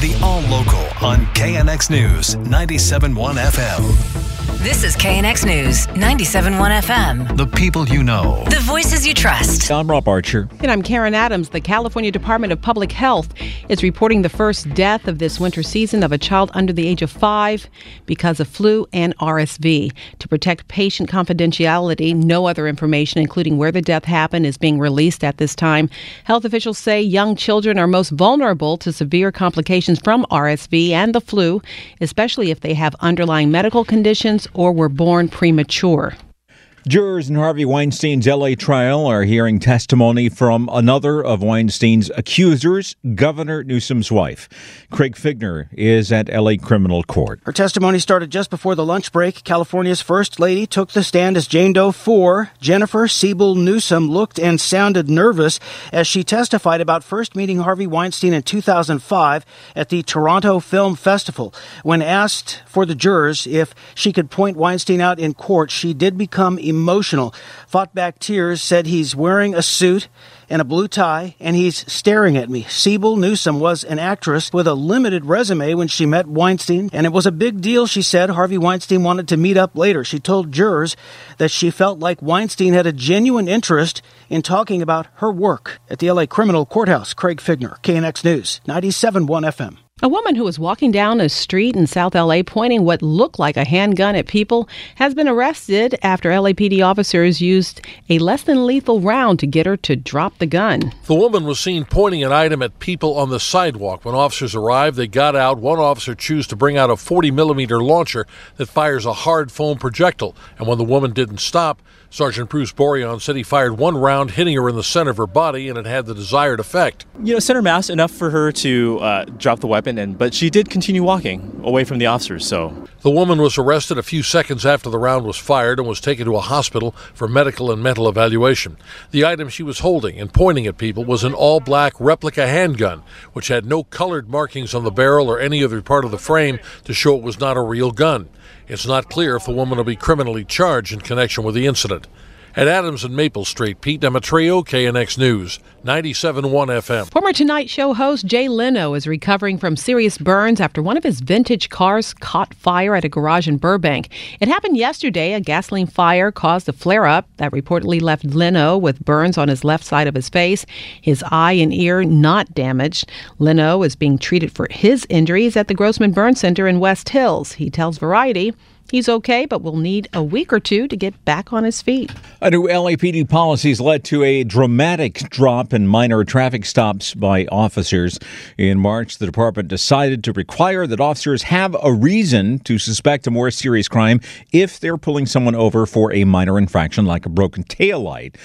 The All Local on KNX News 97.1 FM. This is KNX News 97.1 FM. The people you know. The voices you trust. I'm Rob Archer. And I'm Karen Adams. The California Department of Public Health is reporting the first death of this winter season of a child under the age of five because of flu and RSV. To protect patient confidentiality, no other information, including where the death happened, is being released at this time. Health officials say young children are most vulnerable to severe complications from RSV and the flu, especially if they have underlying medical conditions or were born premature. Jurors in Harvey Weinstein's LA trial are hearing testimony from another of Weinstein's accusers, Governor Newsom's wife. Craig Fiegener is at LA Criminal Court. Her testimony started just before the lunch break. California's first lady took the stand as Jane Doe 4. Jennifer Siebel Newsom looked and sounded nervous as she testified about first meeting Harvey Weinstein in 2005 at the Toronto Film Festival. When asked for the jurors if she could point Weinstein out in court, she did become emotional. Fought back tears, said he's wearing a suit and a blue tie, and he's staring at me. Siebel Newsom was an actress with a limited resume when she met Weinstein, and it was a big deal, she said. Harvey Weinstein wanted to meet up later. She told jurors that she felt like Weinstein had a genuine interest in talking about her work at the LA Criminal Courthouse. Craig Fiegener, KNX News, 97.1 FM. A woman who was walking down a street in South LA pointing what looked like a handgun at people has been arrested after LAPD officers used a less than lethal round to get her to drop the gun. The woman was seen pointing an item at people on the sidewalk. When officers arrived, they got out. One officer chose to bring out a 40 millimeter launcher that fires a hard foam projectile. And when the woman didn't stop, Sergeant Bruce Borihanh said he fired one round, hitting her in the center of her body, and it had the desired effect. You know, center mass enough for her to uh, drop the weapon, and but she did continue walking away from the officers. So the woman was arrested a few seconds after the round was fired and was taken to a hospital for medical and mental evaluation. The item she was holding and pointing at people was an all-black replica handgun, which had no colored markings on the barrel or any other part of the frame to show it was not a real gun. It's not clear if the woman will be criminally charged in connection with the incident. At Adams and Maple Street, Pete Demetriou, KNX News, 97.1 FM. Former Tonight Show host Jay Leno is recovering from serious burns after one of his vintage cars caught fire at a garage in Burbank. It happened yesterday. A gasoline fire caused a flare up that reportedly left Leno with burns on his left side of his face, his eye and ear not damaged. Leno is being treated for his injuries at the Grossman Burn Center in West Hills. He tells Variety. He's okay, but will need a week or two to get back on his feet. A new LAPD policies led to a dramatic drop in minor traffic stops by officers. In March, the department decided to require that officers have a reason to suspect a more serious crime if they're pulling someone over for a minor infraction like a broken taillight.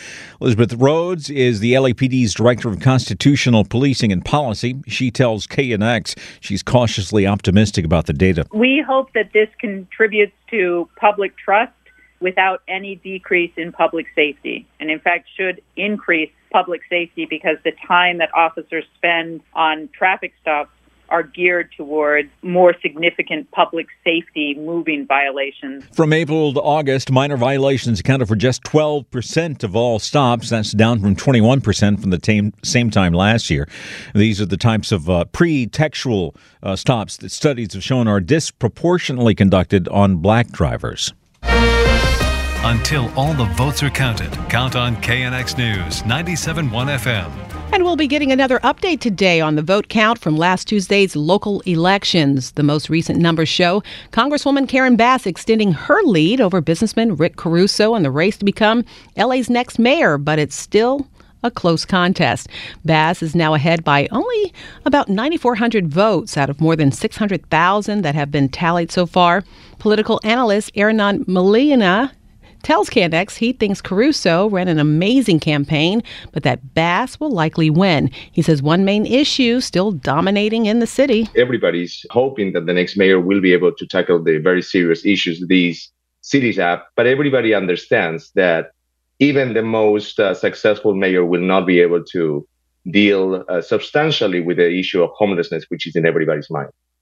Elizabeth Rhodes is the LAPD's director of constitutional policing and policy. She tells KNX she's cautiously optimistic about the data. We hope that this contributes to public trust without any decrease in public safety, and in fact should increase public safety because the time that officers spend on traffic stops are geared towards more significant public safety moving violations. From April to August, minor violations accounted for just 12% of all stops. That's down from 21% from the same, same time last year. These are the types of uh, pre-textual uh, stops that studies have shown are disproportionately conducted on black drivers. Until all the votes are counted, count on KNX News 97.1 FM. And we'll be getting another update today on the vote count from last Tuesday's local elections. The most recent numbers show Congresswoman Karen Bass extending her lead over businessman Rick Caruso in the race to become LA's next mayor, but it's still a close contest. Bass is now ahead by only about 9,400 votes out of more than 600,000 that have been tallied so far. Political analyst Ernan Molina tells KNX he thinks Caruso ran an amazing campaign, but that Bass will likely win. He says one main issue still dominating in the city. Everybody's hoping that the next mayor will be able to tackle the very serious issues these cities have, but everybody understands that even the most uh, successful mayor will not be able to deal uh, substantially with the issue of homelessness, which is in everybody's mind.